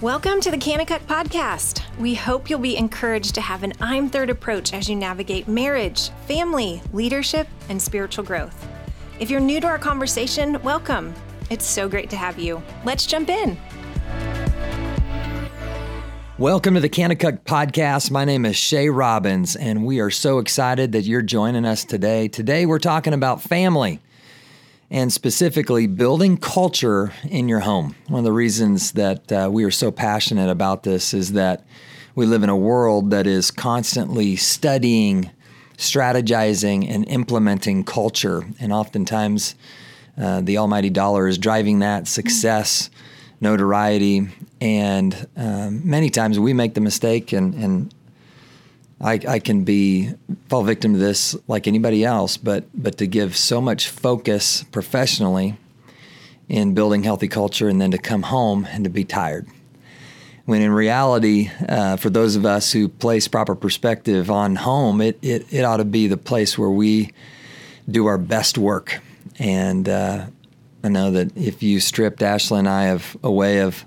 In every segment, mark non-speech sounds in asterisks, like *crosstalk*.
Welcome to the Kanakuk Podcast. We hope you'll be encouraged to have an I'm Third approach as you navigate marriage, family, leadership, and spiritual growth. If you're new to our conversation, welcome. It's so great to have you. Let's jump in. Welcome to the Kanakuk Podcast. My name is Shay Robbins, and we are so excited that you're joining us today. Today, we're talking about family and specifically building culture in your home. One of the reasons that uh, we are so passionate about this is that we live in a world that is constantly studying, strategizing, and implementing culture. And oftentimes, uh, the almighty dollar is driving that success, notoriety, and um, many times we make the mistake and, and I, I can be fall victim to this like anybody else, but but to give so much focus professionally in building healthy culture, and then to come home and to be tired. When in reality, uh, for those of us who place proper perspective on home, it, it it ought to be the place where we do our best work. And uh, I know that if you stripped Ashley and I of a way of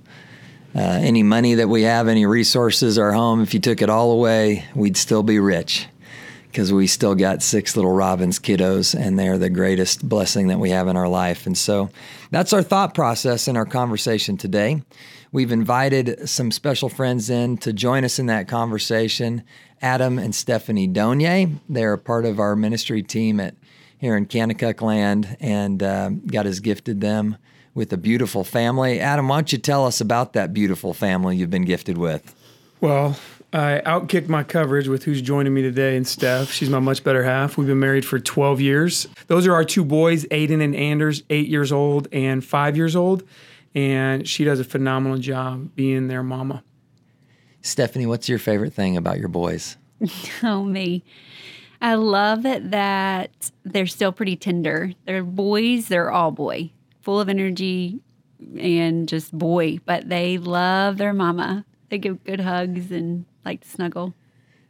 uh, any money that we have, any resources, our home, if you took it all away, we'd still be rich because we still got six little Robbins kiddos, and they're the greatest blessing that we have in our life. And so that's our thought process in our conversation today. We've invited some special friends in to join us in that conversation Adam and Stephanie Donyes. They're a part of our ministry team at here in Kanakuk land, and uh, God has gifted them with a beautiful family. Adam, why don't you tell us about that beautiful family you've been gifted with? Well, I outkicked my coverage with who's joining me today and Steph. She's my much better half. We've been married for 12 years. Those are our two boys, Aiden and Anders, eight years old and five years old. And she does a phenomenal job being their mama. Stephanie, what's your favorite thing about your boys? *laughs* Oh, me. I love that they're still pretty tender. They're boys, they're all boy full of energy and just boy, but they love their mama. They give good hugs and like to snuggle.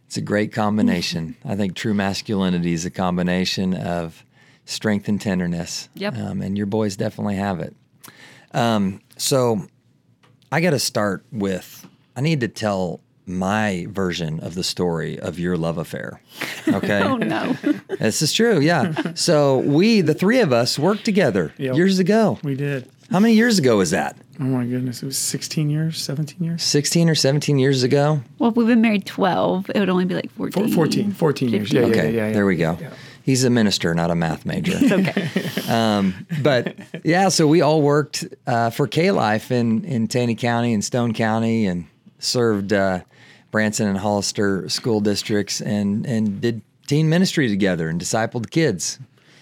It's a great combination. *laughs* I think true masculinity is a combination of strength and tenderness. Yep. Um, and your boys definitely have it. Um, so I got to start with I need to tell my version of the story of your love affair. Okay. *laughs* oh no. This is true. Yeah. So we, the three of us, worked together Yep. years ago. We did. How many years ago was that? Oh my goodness. It was 16 years, 17 years? 16 or 17 years ago? Well, if we've been married 12, it would only be like 14. Four- 14. 14 years. Yeah, yeah, Okay. yeah, yeah. There we go. Yeah. He's a minister, not a math major. It's okay. *laughs* um, but yeah, so we all worked uh, for KLife in, in Taney County and Stone County and served uh, Branson and Hollister school districts and, and did teen ministry together and discipled kids.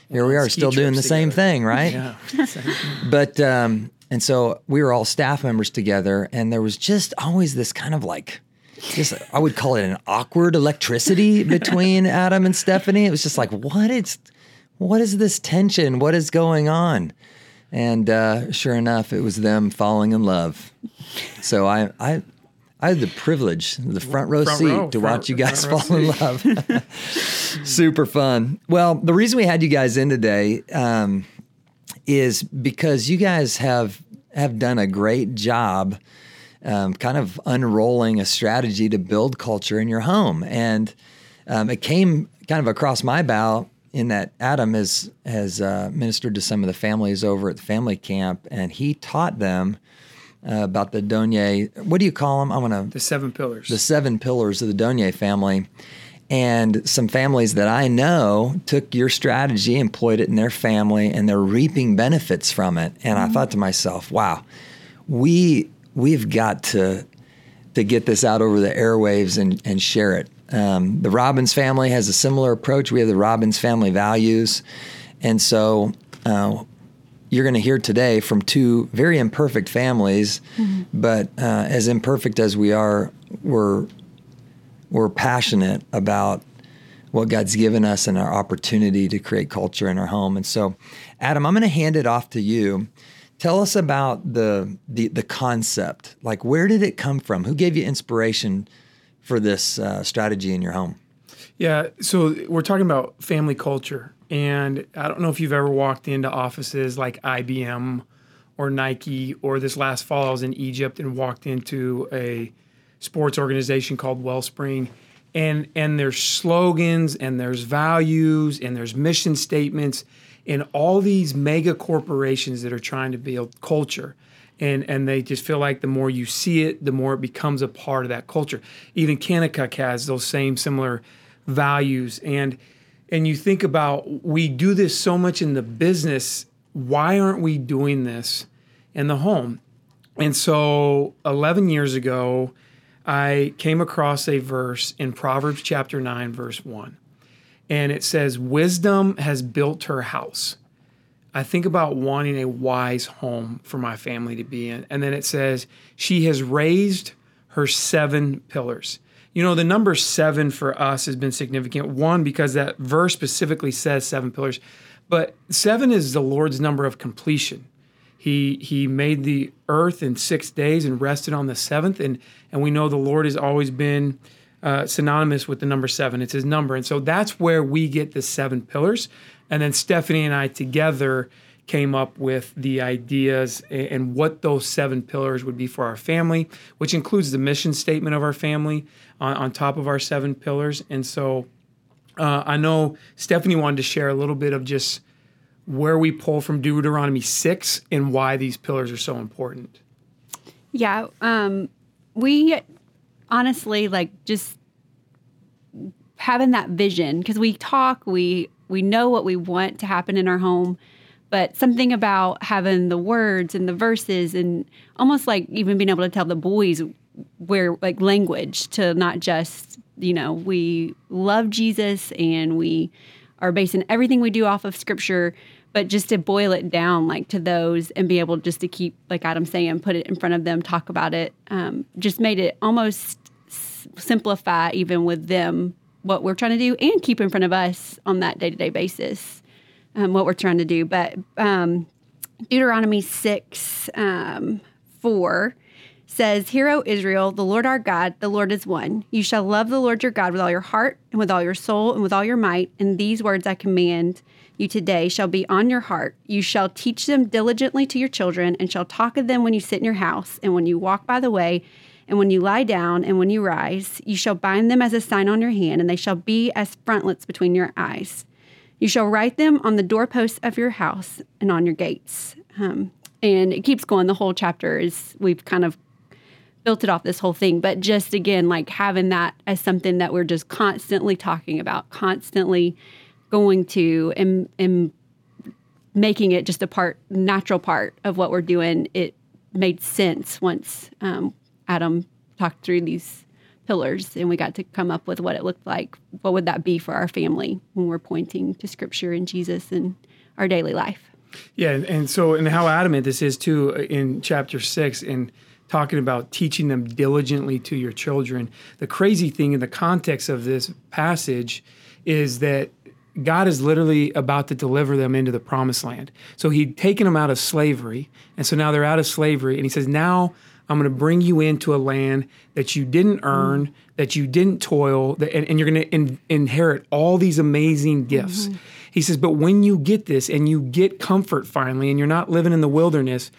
Here we are, still doing the trips same together. thing, right? Yeah. *laughs* But um, and so we were all staff members together, and there was just always this kind of like, just I would call it an awkward electricity *laughs* between Adam and Stephanie. It was just like, what is, what is this tension? What is going on? And uh, sure enough, it was them falling in love. So I I. I had the privilege, the front row Front seat, row, to front- watch you guys fall in love. *laughs* Super fun. Well, the reason we had you guys in today um, is because you guys have have done a great job um, kind of unrolling a strategy to build culture in your home and um, it came kind of across my bow in that Adam has has uh, ministered to some of the families over at the family camp and he taught them uh, about the Donyes what do you call them I'm gonna The seven pillars. the seven pillars of the Donyes family. And some families that I know took your strategy, employed it in their family, and they're reaping benefits from it. And I thought to myself, wow, we we've got to to get this out over the airwaves and, and share it. Um, the Robbins family has a similar approach. We have the Robbins family values. And so uh, you're going to hear today from two very imperfect families, but uh, as imperfect as we are, we're we're passionate about what God's given us and our opportunity to create culture in our home. And so, Adam, I'm going to hand it off to you. Tell us about the the, the concept. Like, where did it come from? Who gave you inspiration for this uh, strategy in your home? Yeah, so we're talking about family culture, and I don't know if you've ever walked into offices like IBM or Nike, or this last fall I was in Egypt and walked into a sports organization called Wellspring. And, and there's slogans and there's values and there's mission statements and all these mega corporations that are trying to build culture and and they just feel like the more you see it, the more it becomes a part of that culture. Even Kanakuk has those same similar values, and and you think about we do this so much in the business. Why aren't we doing this in the home? And so, 11 years ago, I came across a verse in Proverbs chapter 9, verse 1. And it says, Wisdom has built her house I think about wanting a wise home for my family to be in. And then it says, She has raised her seven pillars. You know, the number seven for us has been significant. One, because that verse specifically says seven pillars, but seven is the Lord's number of completion. He, he made the earth in six days and rested on the seventh. And, and we know the Lord has always been uh, synonymous with the number seven. It's his number. And so that's where we get the seven pillars. And then Stephanie and I together came up with the ideas and what those seven pillars would be for our family, which includes the mission statement of our family on, on top of our seven pillars. And so uh, I know Stephanie wanted to share a little bit of just where we pull from Deuteronomy 6 and why these pillars are so important. Yeah. Um, we honestly like just having that vision because we talk, we we know what we want to happen in our home but something about having the words and the verses and almost like even being able to tell the boys where like language to not just you know we love jesus and we are basing everything we do off of scripture but just to boil it down like to those and be able just to keep like adam saying put it in front of them talk about it um, just made it almost s- simplify even with them what we're trying to do and keep in front of us on that day to day basis um, what we're trying to do. But um, Deuteronomy 6 um, 4 says, Hear, O Israel, the Lord our God, the Lord is one. You shall love the Lord your God with all your heart and with all your soul and with all your might. And these words I command you today shall be on your heart. You shall teach them diligently to your children and shall talk of them when you sit in your house and when you walk by the way and when you lie down and when you rise, you shall bind them as a sign on your hand, and they shall be as frontlets between your eyes. You shall write them on the doorposts of your house and on your gates. Um, and it keeps going. The whole chapter is, we've kind of built it off this whole thing, but just again, like having that as something that we're just constantly talking about, constantly going to and, and making it just a part, natural part of what we're doing. It made sense once um, Adam talked through these pillars and we got to come up with what it looked like. What would that be for our family when we're pointing to scripture and Jesus in our daily life? Yeah, and so and how adamant this is too uh, in chapter six in talking about teaching them diligently to your children. The crazy thing in the context of this passage is that God is literally about to deliver them into the promised land. So he'd taken them out of slavery, and so now they're out of slavery, and he says, Now I'm going to bring you into a land that you didn't earn, mm-hmm. that you didn't toil, that, and, and, you're going to in, inherit all these amazing gifts. Mm-hmm. He says, but when you get this and you get comfort finally, and you're not living in the wilderness,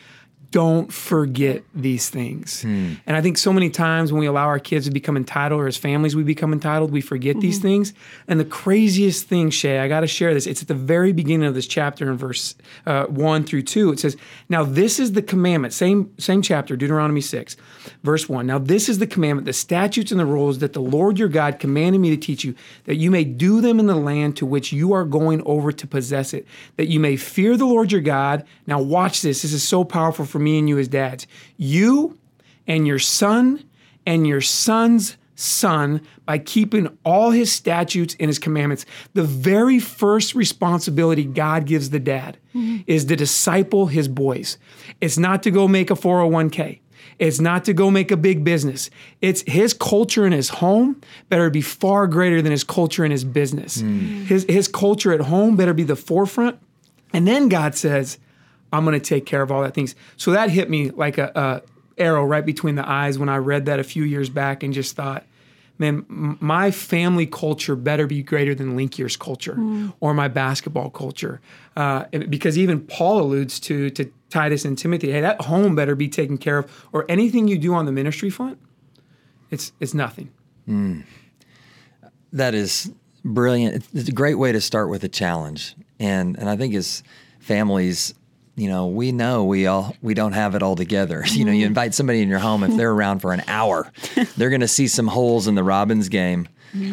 don't forget these things. Hmm. And I think so many times when we allow our kids to become entitled or as families we become entitled, we forget mm-hmm. these things. And the craziest thing, Shay, I got to share this. It's at the very beginning of this chapter in verse uh, 1 through 2. It says, Now this is the commandment, same, same chapter, Deuteronomy 6, verse 1. Now this is the commandment, the statutes and the rules that the Lord your God commanded me to teach you, that you may do them in the land to which you are going over to possess it, that you may fear the Lord your God. Now watch this. This is so powerful for me and you as dads. You and your son and your son's son by keeping all his statutes and his commandments. The very first responsibility God gives the dad mm-hmm. is to disciple his boys. It's not to go make a 401k. It's not to go make a big business. It's his culture in his home better be far greater than his culture in his business. Mm. His, his culture at home better be the forefront. And then God says, I'm going to take care of all that things. So that hit me like a, a, arrow right between the eyes when I read that a few years back and just thought, man, my family culture better be greater than Link culture mm. or my basketball culture, uh, because even Paul alludes to to Titus and Timothy, hey, that home better be taken care of, or anything you do on the ministry front, it's it's nothing. That is brilliant. It's a great way to start with a challenge, and and I think as families, you know, we know we all we don't have it all together. *laughs* You know, you invite somebody in your home if they're around for an hour, *laughs* they're going to see some holes in the Robbins game.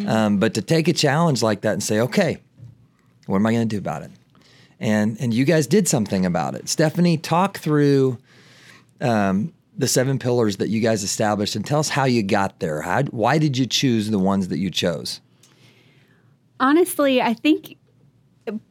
Um, but to take a challenge like that and say, okay, what am I going to do about it? And and you guys did something about it. Stephanie, talk through um, the seven pillars that you guys established and tell us how you got there. How, why did you choose the ones that you chose? Honestly, I think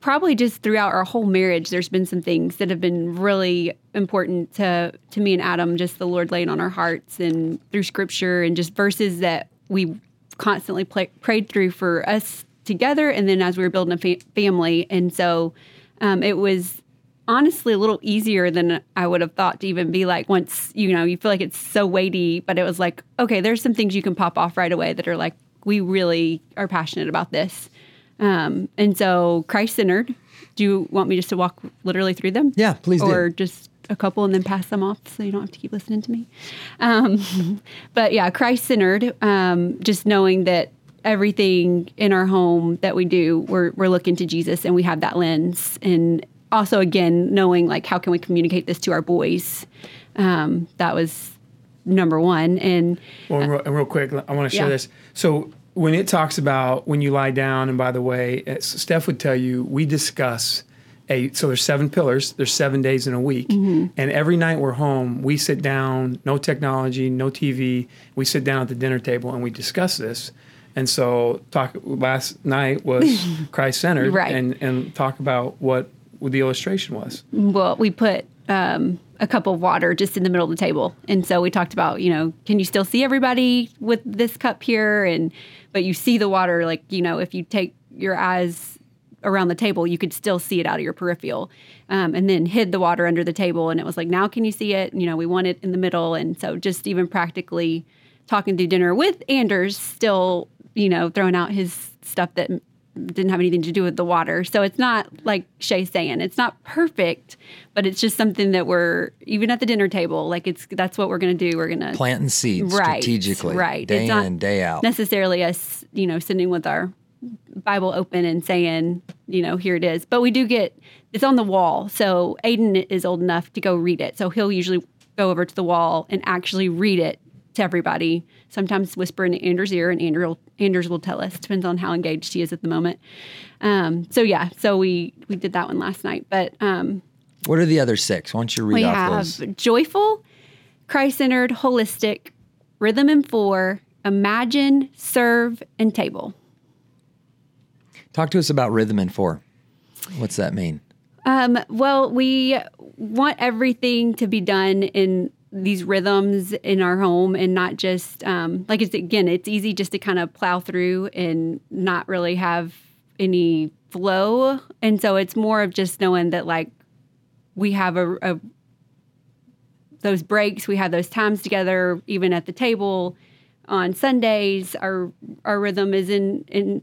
probably just throughout our whole marriage, there's been some things that have been really important to to me and Adam. Just the Lord laying on our hearts and through Scripture and just verses that we constantly play, prayed through for us together, and then as we were building a fa- family, and so um, it was honestly a little easier than I would have thought to even be like once you know you feel like it's so weighty, but it was like okay, there's some things you can pop off right away that are like we really are passionate about this. Um, and so Christ centered. Do you want me just to walk literally through them? Yeah, please do. Or just a couple and then pass them off so you don't have to keep listening to me. Um, *laughs* but yeah, Christ centered. Um, just knowing that everything in our home that we do, we're we're looking to Jesus and we have that lens. And also again, knowing like how can we communicate this to our boys. Um, that was number one. And Well, and real, and real quick, I want to share Yeah. this. So when it talks about when you lie down, and by the way, eh, Steph would tell you we discuss a. So there's seven pillars. There's seven days in a week, mm-hmm. and every night we're home, we sit down. No technology, no TV. We sit down at the dinner table and we discuss this. And so talk last night was *laughs* Christ centered, Right. And and talk about what the illustration was. well, we put um, a cup of water just in the middle of the table, and so we talked about, you know, can you still see everybody with this cup here? And but you see the water, like you know, if you take your eyes around the table, you could still see it out of your peripheral. Um, and then hid the water under the table, and it was like, now can you see it? You know, we want it in the middle, and so just even practically talking through dinner with Anders, still, you know, throwing out his stuff that didn't have anything to do with the water. So it's not like Shay's saying, it's not perfect, but it's just something that we're even at the dinner table, like it's that's what we're gonna do. We're gonna Planting seeds Right, strategically, right. day It's in and day out. necessarily us, you know, sitting with our Bible open and saying, you know, here it is. But we do get it's on the wall. So Aiden is old enough to go read it. So he'll usually go over to the wall and actually read it to everybody. Sometimes whisper in Andrew's ear, and Andrew will, Anders will tell us. Depends on how engaged he is at the moment. Um, so yeah, so we we did that one last night. But um, What are the other six? Why don't you read we off have those? joyful, Christ centered, holistic, rhythm and four, imagine, serve, and table. Talk to us about rhythm and four. What's that mean? Um, well, we want everything to be done in these rhythms in our home and not just um, like it's again it's easy just to kind of plow through and not really have any flow. And so it's more of just knowing that like we have a, a those breaks we have those times together even at the table on sundays our our rhythm is in in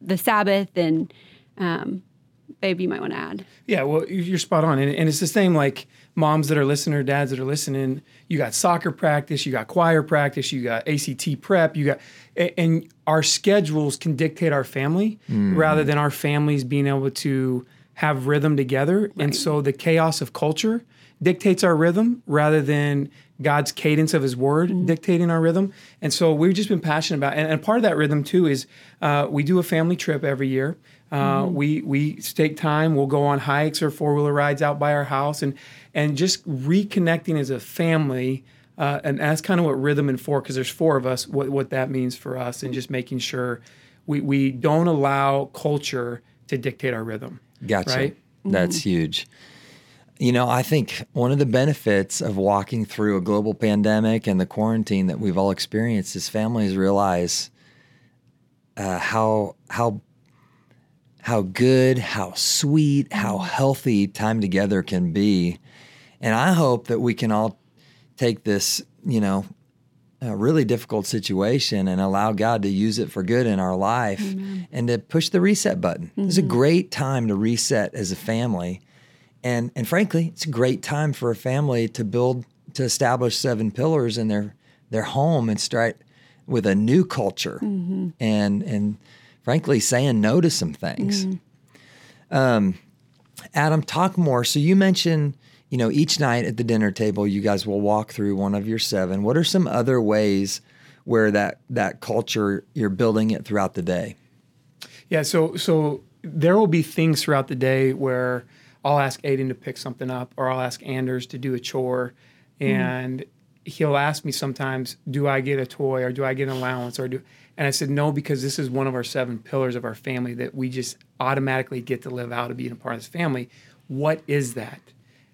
the sabbath and um, babe you might want to add Yeah, well, you- you're spot on, and, and it's the same like moms that are listening or dads that are listening. You got soccer practice, you got choir practice, you got ACT prep, you got, and our schedules can dictate our family rather than our families being able to have rhythm together. And so the chaos of culture dictates our rhythm rather than God's cadence of His Word dictating our rhythm. And so we've just been passionate about, and, and part of that rhythm too is uh, we do a family trip every year. Uh, We we take time. We'll go on hikes or four wheeler rides out by our house, and and just reconnecting as a family. Uh, and that's kind of what rhythm and four, because there's four of us. What what that means for us, and just making sure we we don't allow culture to dictate our rhythm. Gotcha. Right? That's huge. You know, I think one of the benefits of walking through a global pandemic and the quarantine that we've all experienced is families realize uh, how how how good, how sweet, how mm-hmm. healthy time together can be. And I hope that we can all take this, you know, a really difficult situation and allow God to use it for good in our life and to push the reset button. It's a mm-hmm. great time to reset as a family. And and frankly, it's a great time for a family to build to establish seven pillars in their their home and start with a new culture. Mm-hmm. And and frankly saying no to some things. Um, Adam, talk more. So you mentioned, you know, each night at the dinner table, you guys will walk through one of your seven. What are some other ways where that that culture you're building it throughout the day? Yeah, so so there will be things throughout the day where I'll ask Aiden to pick something up, or I'll ask Anders to do a chore, and he'll ask me sometimes, "Do I get a toy, or do I get an allowance, or do?" And I said no because this is one of our seven pillars of our family that we just automatically get to live out of being a part of this family. What is that?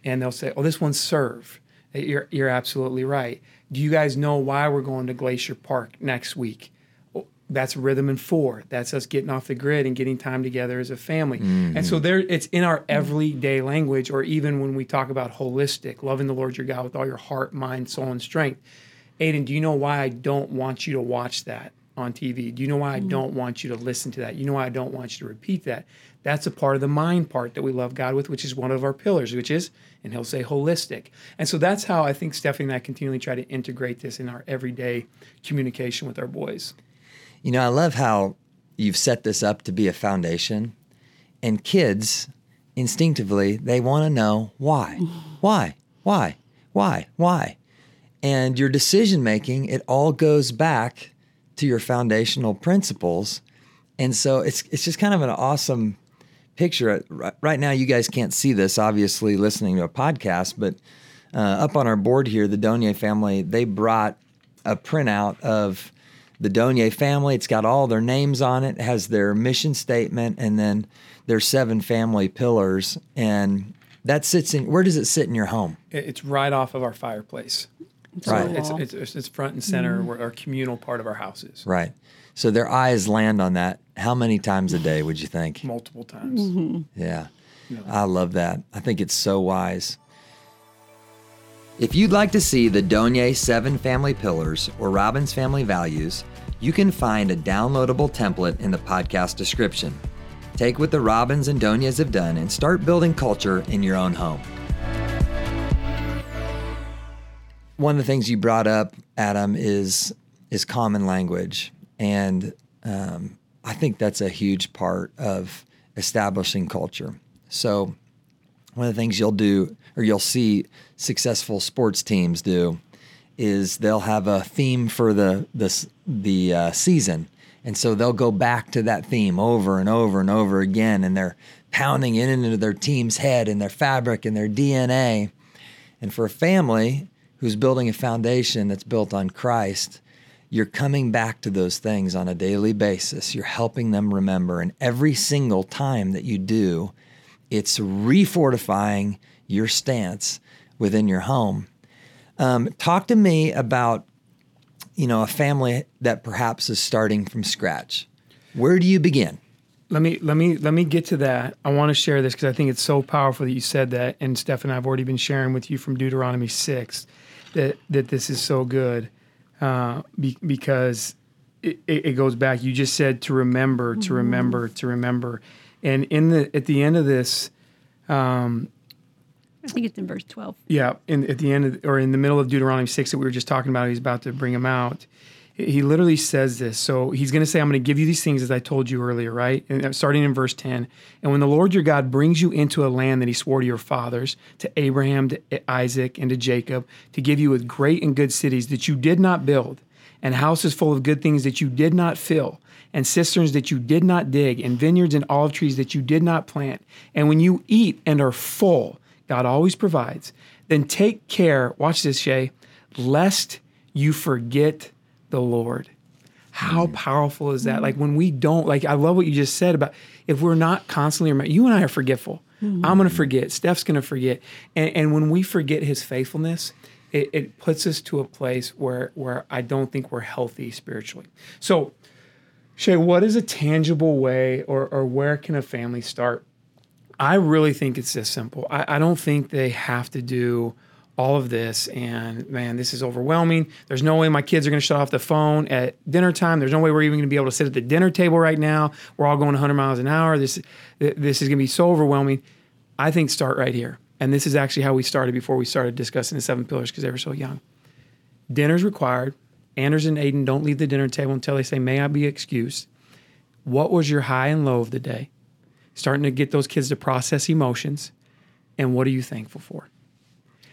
And they'll say, "Oh, this one's serve." You're you're absolutely right. Do you guys know why we're going to Glacier Park next week? Oh, that's rhythm and four. That's us getting off the grid and getting time together as a family. And so mm. there, it's in our everyday language, or even when we talk about holistic, loving the Lord your God with all your heart, mind, soul, and strength. Aiden, do you know why I don't want you to watch that on TV? Do you know why I mm. don't want you to listen to that? You know why I don't want you to repeat that? That's a part of the mind part that we love God with, which is one of our pillars, which is, and he'll say holistic. And so that's how I think Stephanie and I continually try to integrate this in our everyday communication with our boys. You know, I love how you've set this up to be a foundation, and kids instinctively they want to know why, *laughs* why, why, why, why, and your decision making it all goes back to your foundational principles, and so it's it's just kind of an awesome picture. Right- now, you guys can't see this, obviously, listening to a podcast, but uh, up on our board here, the Donyes family they brought a printout of the Donyes family. It's got all their names on it has their mission statement, and then their seven family pillars. And that sits in. Where does it sit in your home? It's right off of our fireplace. So Right. it's, it's, it's, it's front and center where our communal part of our house is. Right. So their eyes land on that. How many times a day would you think? Multiple times. Yeah. I love that. I think it's so wise. If you'd like to see the Donyes Seven Family Pillars or Robbins Family Values, you can find a downloadable template in the podcast description. Take what the Robbins and Donyes have done and start building culture in your own home. One of the things you brought up, Adam, is is common language, and um, I think that's a huge part of establishing culture. So, one of the things you'll do or you'll see successful sports teams do is they'll have a theme for the the the uh, season, and so they'll go back to that theme over and over and over again, and they're pounding it into their team's head and their fabric and their DNA. And for a family who's building a foundation that's built on Christ, you're coming back to those things on a daily basis. You're helping them remember. And every single time that you do, it's refortifying your stance within your home. Um, talk to me about, you know, a family that perhaps is starting from scratch. Where do you begin? Let me let me let me get to that. I want to share this because I think it's so powerful that you said that. And Steph and I have already been sharing with you from Deuteronomy six that that this is so good uh, be, because it, it goes back. You just said to remember, to remember, to remember, and in the at the end of this, um, I think it's in verse 12. Yeah, in at the end of, or in the middle of Deuteronomy six that we were just talking about, he's about to bring him out. He literally says this. So he's going to say, "I'm going to give you these things as I told you earlier, right?" And starting in verse ten. And when the Lord your God brings you into a land that He swore to your fathers, to Abraham, to Isaac, and to Jacob, to give you with great and good cities that you did not build, and houses full of good things that you did not fill, and cisterns that you did not dig, and vineyards and olive trees that you did not plant, and when you eat and are full, God always provides. Then take care, watch this, Shay, lest you forget the Lord. How mm. powerful is that? Like mm. when we don't, like I love what you just said about if we're not constantly remembering, you and I are forgetful. Mm. I'm going to forget. Steph's going to forget. And, and when we forget his faithfulness, it, it puts us to a place where, where I don't think we're healthy spiritually. So, Shay, what is a tangible way or, or where can a family start I really think it's this simple. I, I don't think they have to do all of this. And man, this is overwhelming. There's no way my kids are going to shut off the phone at dinner time. There's no way we're even going to be able to sit at the dinner table right now. We're all going 100 miles an hour. This this is going to be so overwhelming. I think start right here. And this is actually how we started before we started discussing the seven pillars because they were so young. Dinner's required. Anders and Aiden don't leave the dinner table until they say, May I be excused? What was your high and low of the day? Starting to get those kids to process emotions. And what are you thankful for?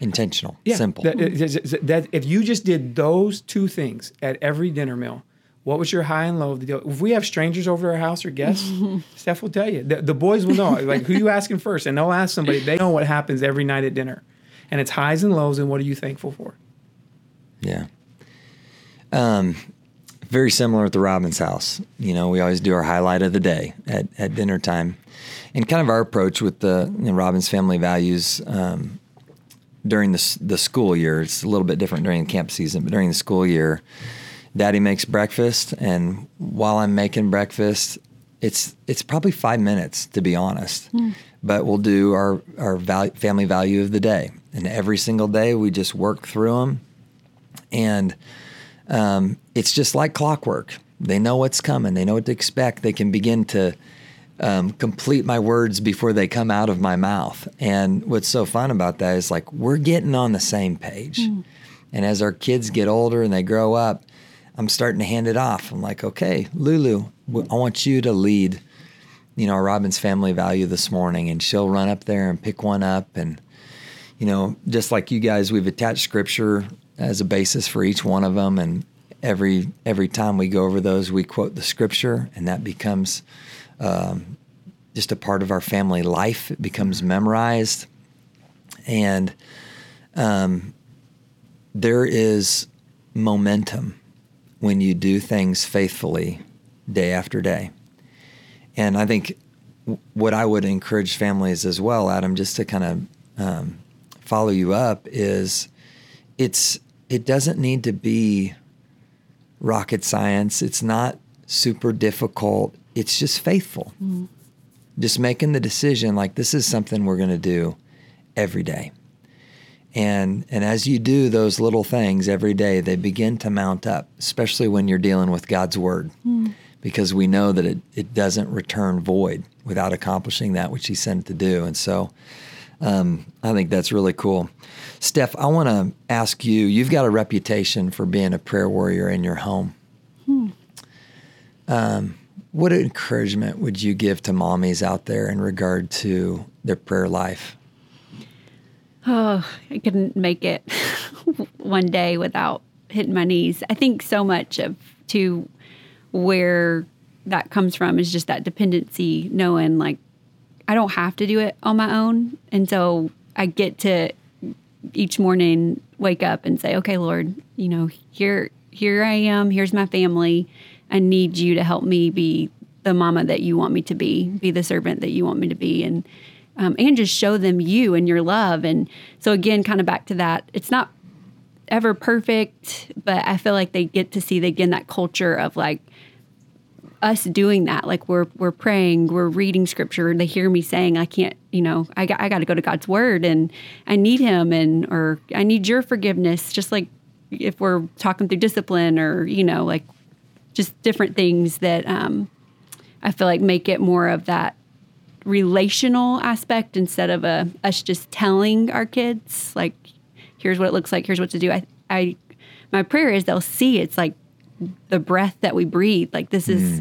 Intentional, Yeah, simple. That, that- if you just did those two things at every dinner meal, what was your high and low of the day? If we have strangers over to our house or guests, *laughs* Steph will tell you. The, the boys will know. Like, who you asking first? And they'll ask somebody. They know what happens every night at dinner. And it's highs and lows, and what are you thankful for? Yeah. Um, very similar at the Robbins house. You know, we always do our highlight of the day at, at dinner time. And kind of our approach with the you know, Robbins family values um, during the, the school year, it's a little bit different during the camp season, but during the school year, daddy makes breakfast. And while I'm making breakfast, it's, it's probably five minutes, to be honest. But we'll do our, our val- family value of the day. And every single day, we just work through them and um, it's just like clockwork. They know what's coming. They know what to expect. They can begin to um, complete my words before they come out of my mouth. And what's so fun about that is like we're getting on the same page. And as our kids get older and they grow up, I'm starting to hand it off. I'm like, okay, Lulu, I want you to lead, you know, our Robbins family value this morning. And she'll run up there and pick one up and you know, just like you guys, we've attached scripture as a basis for each one of them, and every every time we go over those, we quote the scripture, and that becomes um, just a part of our family life. It becomes memorized, and um, there is momentum when you do things faithfully day after day. And I think what I would encourage families as well, Adam, just to kind of um, follow you up, is it's it doesn't need to be rocket science. It's not super difficult. It's just faithful. Just making the decision like this is something we're going to do every day. And and as you do those little things every day, they begin to mount up, especially when you're dealing with God's word. Because we know that it, it doesn't return void without accomplishing that which he sent it to do. And so um, I think that's really cool. Steph, I want to ask you you've got a reputation for being a prayer warrior in your home. Um, what encouragement would you give to mommies out there in regard to their prayer life? Oh, I couldn't make it *laughs* one day without hitting my knees. I think so much of to where that comes from is just that dependency, knowing like I don't have to do it on my own. And so I get to each morning wake up and say, Okay, Lord, you know, here here I am, here's my family. I need you to help me be the mama that you want me to be, be the servant that you want me to be. And um, and just show them you and your love. And so again, kind of back to that, it's not ever perfect, but I feel like they get to see again that culture of like us doing that. Like we're we're praying, we're reading scripture. They hear me saying, I can't, you know, I got I got to go to God's word, and I need Him, and or I need Your forgiveness. Just like if we're talking through discipline, or you know, like just different things that um, I feel like make it more of that relational aspect instead of a us just telling our kids like here's what it looks like here's what to do. I i my prayer is they'll see it's like the breath that we breathe. Like this is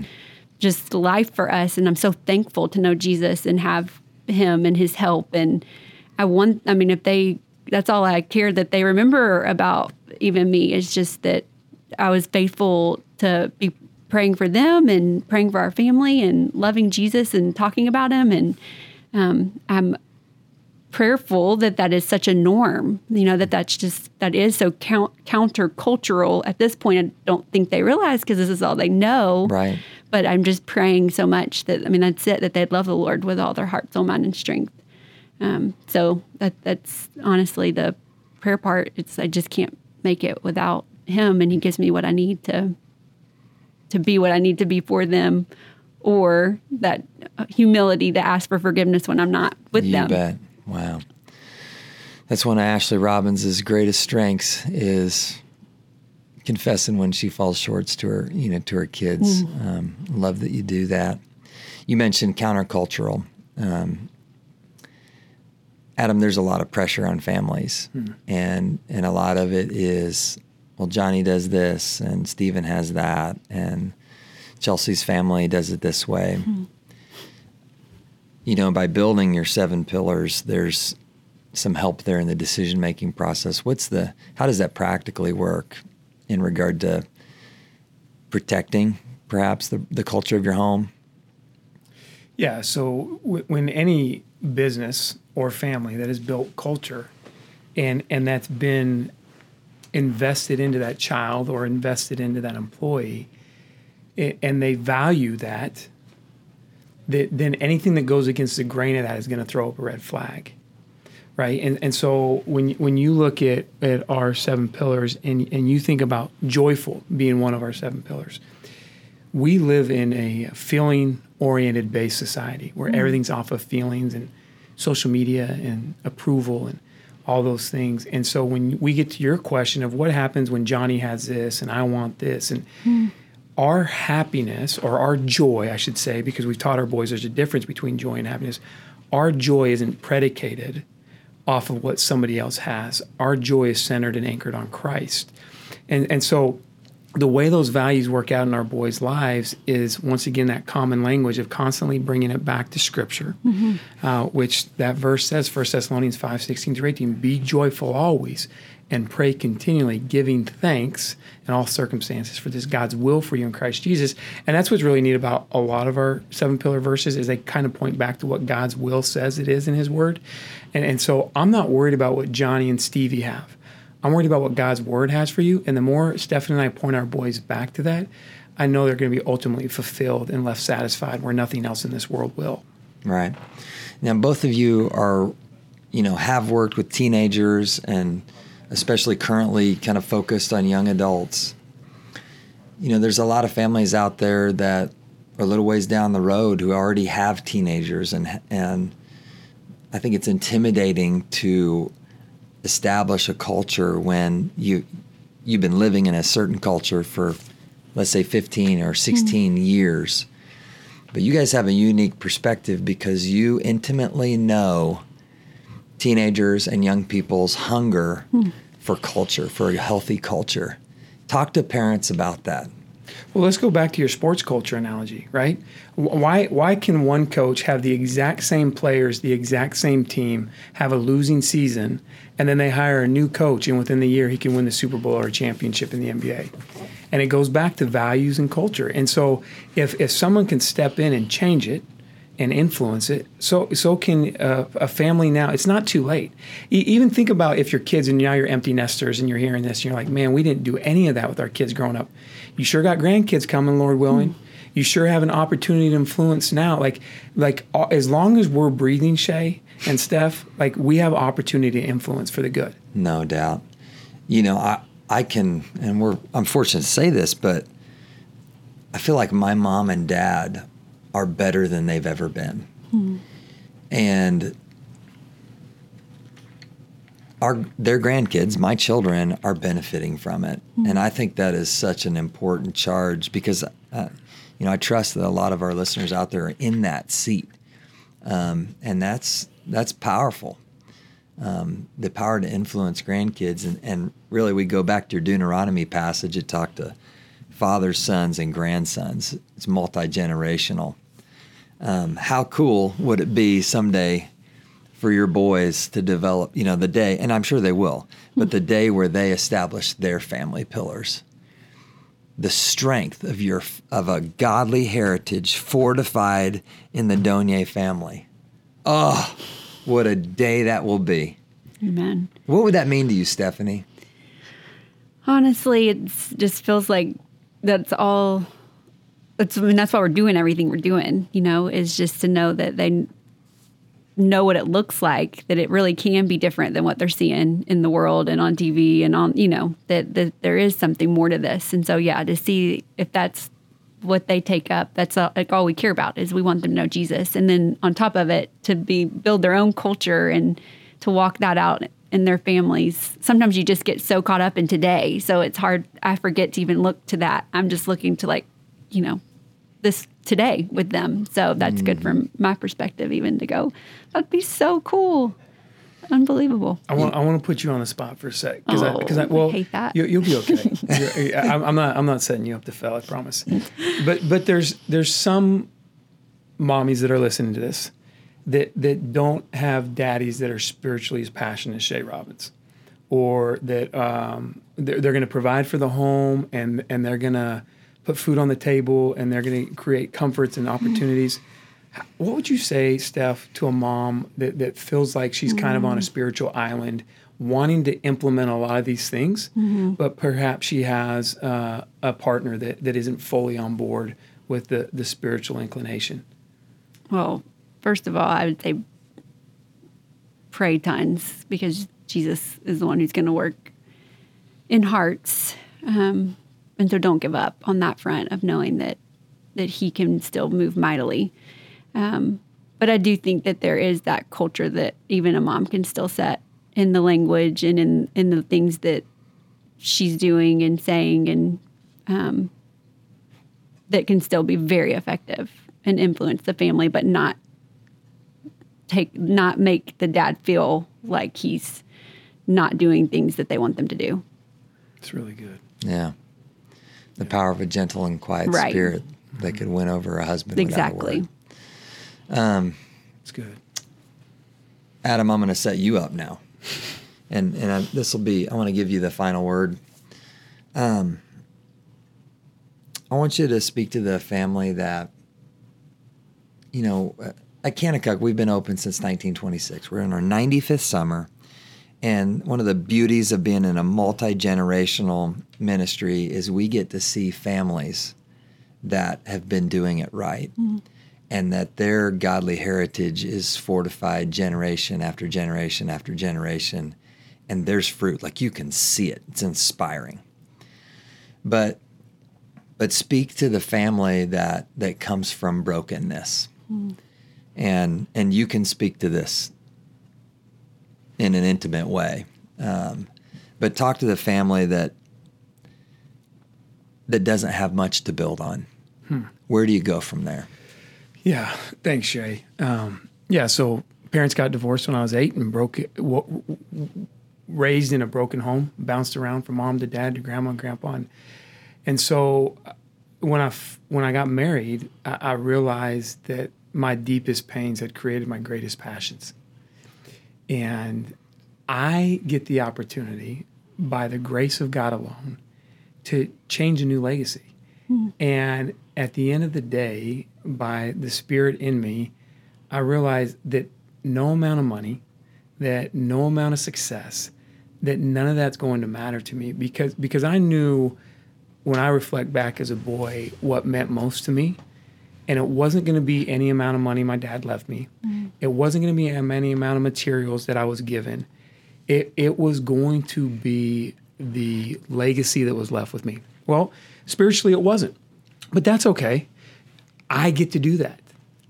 just life for us and i'm so thankful to know jesus and have him and his help. And i want i mean if they that's all i care that they remember about even me is just that i was faithful to be praying for them and praying for our family and loving jesus and talking about him. And um, i'm prayerful that that is such a norm you know that that's just that is so count, countercultural at this point. I don't think they realize because this is all they know. Right. but i'm just praying so much that i mean that's it that they'd love the lord with all their heart soul mind and strength. Um, so that that's honestly the prayer part. It's i just can't make it without him and he gives me what i need to to be what i need to be for them or that humility to ask for forgiveness when i'm not with You them bet. Wow. That's one of Ashley Robbins' greatest strengths is confessing when she falls short to her, you know, to her kids. Um, love that you do that. You mentioned countercultural. Um, Adam, there's a lot of pressure on families, hmm. and and a lot of it is, well, Johnny does this, and Stephen has that, and Chelsea's family does it this way. Hmm. You know, by building your seven pillars, there's some help there in the decision making process. What's the how does that practically work in regard to protecting perhaps the, the culture of your home? Yeah, so w- when any business or family that has built culture and and that's been invested into that child or invested into that employee and they value that, then anything that goes against the grain of that is going to throw up a red flag right? And and so when when you look at at our seven pillars and and you think about joyful being one of our seven pillars, we live in a feeling oriented based society where mm-hmm. everything's off of feelings and social media and approval and all those things. And so when we get to your question of what happens when Johnny has this and I want this and mm-hmm. our happiness or our joy, I should say, because we've taught our boys there's a difference between joy and happiness. Our joy isn't predicated off of what somebody else has. Our joy is centered and anchored on Christ. And, and so the way those values work out in our boys' lives is once again that common language of constantly bringing it back to Scripture, mm-hmm. uh, which that verse says, 1 Thessalonians 5 16 through 18, be joyful always and pray continually, giving thanks in all circumstances, for this God's will for you in Christ Jesus. And that's what's really neat about a lot of our seven pillar verses is they kind of point back to what God's will says it is in His Word. And, and so I'm not worried about what Johnny and Stevie have. I'm worried about what God's Word has for you. And the more Stefan and I point our boys back to that, I know they're going to be ultimately fulfilled and left satisfied where nothing else in this world will. Right. Now, both of you are, you know, have worked with teenagers and especially currently kind of focused on young adults. You know, there's a lot of families out there that are a little ways down the road who already have teenagers and and I think it's intimidating to establish a culture when you you've been living in a certain culture for let's say 15 or 16 mm-hmm. years. But you guys have a unique perspective because you intimately know teenagers and young people's hunger hmm. for culture, for a healthy culture. Talk to parents about that. Well, let's go back to your sports culture analogy, right? Why why can one coach have the exact same players, the exact same team, have a losing season, and then they hire a new coach, and within the year he can win the Super Bowl or a championship in the NBA? And it goes back to values and culture. And so, if if someone can step in and change it, and influence it. So so can uh, a family now. It's not too late. E- even think about if your kids and now you're empty nesters and you're hearing this and you're like, man, we didn't do any of that with our kids growing up. You sure got grandkids coming, Lord willing. Mm. You sure have an opportunity to influence now. Like like uh, as long as we're breathing, Shay and Steph, like we have opportunity to influence for the good. No doubt. You know, I I can, and we're I'm fortunate to say this, but I feel like my mom and dad are better than they've ever been. Hmm. And our their grandkids, my children, are benefiting from it, hmm. and I think that is such an important charge because, uh, you know, I trust that a lot of our listeners out there are in that seat, um, and that's that's powerful. Um, the power to influence grandkids, and, and really, we go back to your Deuteronomy passage. It talked to fathers, sons, and grandsons. It's multi generational. Um, how cool would it be someday for your boys to develop, you know, the day, and I'm sure they will, but the day where they establish their family pillars? The strength of your of a godly heritage fortified in the Donyes family. Oh, what a day that will be. Amen. What would that mean to you, Stephanie? Honestly, it just feels like that's all. That's I mean that's why we're doing everything we're doing. You know, is just to know that they know what it looks like. That it really can be different than what they're seeing in the world and on TV and on. You know that that there is something more to this. And so yeah, to see if that's what they take up. That's all, like all we care about is we want them to know Jesus, and then on top of it, to be build their own culture and to walk that out in their families. Sometimes you just get so caught up in today. So it's hard. I forget to even look to that. I'm just looking to like, you know, this today with them. So that's mm. good from my perspective, even to go, that'd be so cool. unbelievable. I want I want to put you on the spot for a sec because I Oh, because I I well hate that. You, you'll be okay. *laughs* I'm, I'm not I'm not setting you up to fail. I promise. But but there's there's some mommies that are listening to this that that don't have daddies that are spiritually as passionate as Shay Robbins, or that um, they're, they're going to provide for the home and and they're going to put food on the table and they're going to create comforts and opportunities. What would you say, Steph, to a mom that, that feels like she's kind of on a spiritual island, wanting to implement a lot of these things, but perhaps she has uh, a partner that, that isn't fully on board with the, the spiritual inclination? Well, first of all, I would say pray tons because Jesus is the one who's going to work in hearts. Um, and so don't give up on that front of knowing that that he can still move mightily. Um, but I do think that there is that culture that even a mom can still set in the language and in, in the things that she's doing and saying and um, that can still be very effective and influence the family, but not take not make the dad feel like he's not doing things that they want them to do. It's really good. Yeah. The power of a gentle and quiet Right. spirit that could win over a husband. without a Exactly. It's good. Adam, I'm going to set you up now, and and this will be. I want to give you the final word. Um, I want you to speak to the family that, you know, uh, at Kanakuk we've been open since 1926. We're in our 95th summer, and one of the beauties of being in a multi generational ministry is we get to see families that have been doing it right mm-hmm. and that their godly heritage is fortified generation after generation after generation and there's fruit. Like you can see it. It's inspiring. But but speak to the family that that comes from brokenness mm-hmm. And and you can speak to this in an intimate way. Um, but talk to the family that that doesn't have much to build on. Where do you go from there? Yeah, thanks, Shay. Um, yeah, so parents got divorced when I was eight and broke it, w- w- raised in a broken home, bounced around from mom to dad to grandma and grandpa, and, and so uh, when I f- when I got married, I, I realized that my deepest pains had created my greatest passions, and I get the opportunity by the grace of God alone to change a new legacy. Mm-hmm. And at the end of the day, by the Spirit in me, I realized that no amount of money, that no amount of success, that none of that's going to matter to me because because I knew when I reflect back as a boy what meant most to me. And it wasn't going to be any amount of money my dad left me. Mm-hmm. It wasn't going to be any amount of materials that I was given. It, it was going to be the legacy that was left with me. Well, spiritually, it wasn't, but that's okay. I get to do that.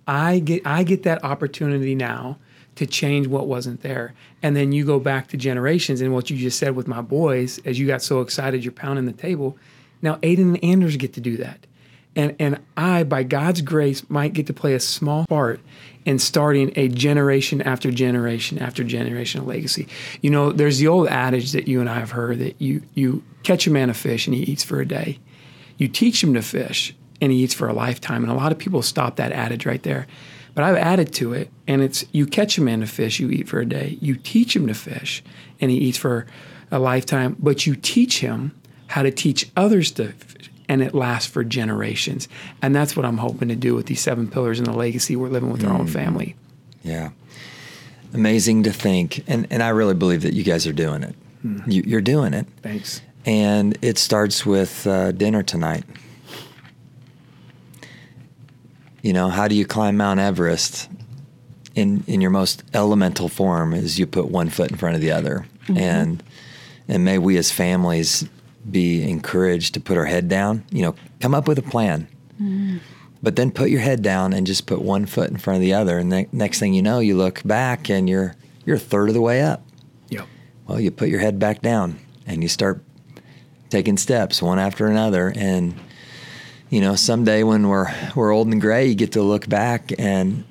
I get I get that opportunity now to change what wasn't there. And then you go back to generations and what you just said with my boys, as you got so excited you're pounding the table. Now Aiden and Anders get to do that. And and I, by God's grace, might get to play a small part in starting a generation after generation after generation of legacy. You know, there's the old adage that you and I have heard that you you catch a man a fish and he eats for a day. You teach him to fish and he eats for a lifetime. And a lot of people stop that adage right there. But I've added to it, and it's you catch a man to fish, you eat for a day. You teach him to fish, and he eats for a lifetime. But you teach him how to teach others to and it lasts for generations. And that's what I'm hoping to do with these seven pillars and the legacy we're living with our own mm. family. Yeah. Amazing to think. And, and I really believe that you guys are doing it. Mm-hmm. You, you're doing it. Thanks. And it starts with uh, dinner tonight. You know, how do you climb Mount Everest? In, in your most elemental form is you put one foot in front of the other. Mm-hmm. And and may we as families be encouraged to put our head down, you know, come up with a plan. But then put your head down and just put one foot in front of the other. And the next thing you know, you look back and you're you're a third of the way up. Yep. Well, you put your head back down and you start taking steps one after another. And you know, someday when we're we're old and gray, you get to look back and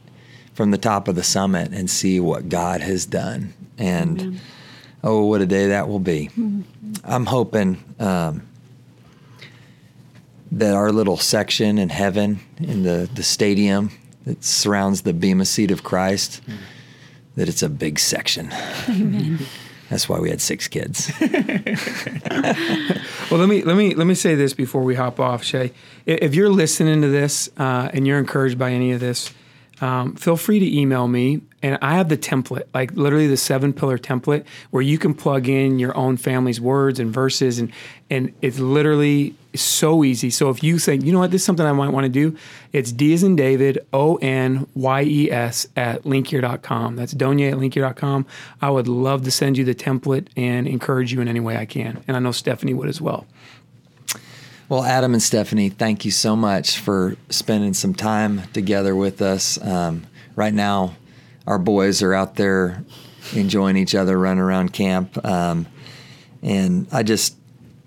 from the top of the summit and see what God has done. And Amen. oh, what a day that will be. Mm-hmm. I'm hoping um, that our little section in heaven, in the, the stadium that surrounds the Bema seat of Christ, mm. that it's a big section. Amen. *laughs* That's why we had six kids. *laughs* well, let me let me let me say this before we hop off, Shay. If you're listening to this uh, and you're encouraged by any of this, um, feel free to email me. And I have the template, like literally the seven pillar template, where you can plug in your own family's words and verses, and and it's literally so easy. So if you think, you know what, this is something I might want to do, it's D as in David, O N Y E S at linkyear.com. That's Donyes at linkyear.com. I would love to send you the template and encourage you in any way I can. And I know Stephanie would as well. Well, Adam and Stephanie, thank you so much for spending some time together with us. Um, right now, our boys are out there enjoying each other, running around camp, um, and I just,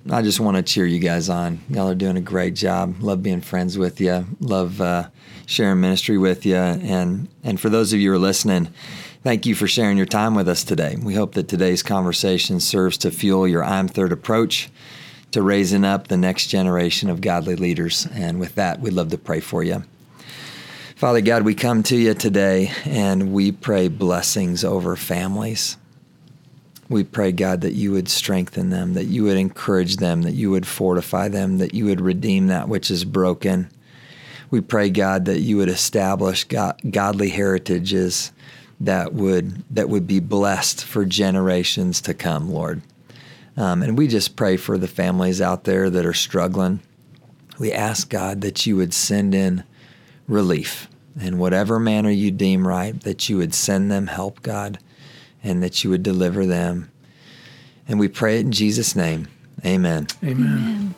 I just want to cheer you guys on. Y'all are doing a great job. Love being friends with you. Love uh, sharing ministry with you, and and for those of you who are listening. Thank you for sharing your time with us today. We hope that today's conversation serves to fuel your I'm Third approach to raising up the next generation of godly leaders. And with that, we'd love to pray for you. Father God, we come to you today and we pray blessings over families. We pray, God, that you would strengthen them, that you would encourage them, that you would fortify them, that you would redeem that which is broken. We pray, God, that you would establish godly heritages that would that would be blessed for generations to come, Lord. Um, and we just pray for the families out there that are struggling. We ask God that you would send in relief in whatever manner you deem right, that you would send them help, God, and that you would deliver them. And we pray it in Jesus' name. Amen. Amen. Amen.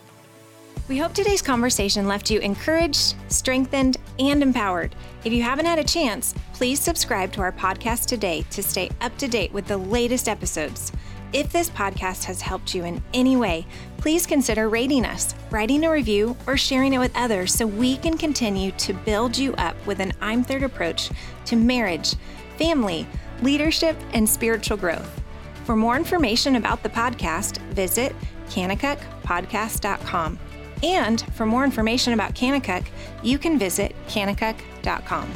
We hope today's conversation left you encouraged, strengthened, and empowered. If you haven't had a chance, please subscribe to our podcast today to stay up to date with the latest episodes. If this podcast has helped you in any way, please consider rating us, writing a review, or sharing it with others so we can continue to build you up with an I'm Third approach to marriage, family, leadership, and spiritual growth. For more information about the podcast, visit kanakukpodcast.com. And for more information about Kanakuk, you can visit kanakuk.com.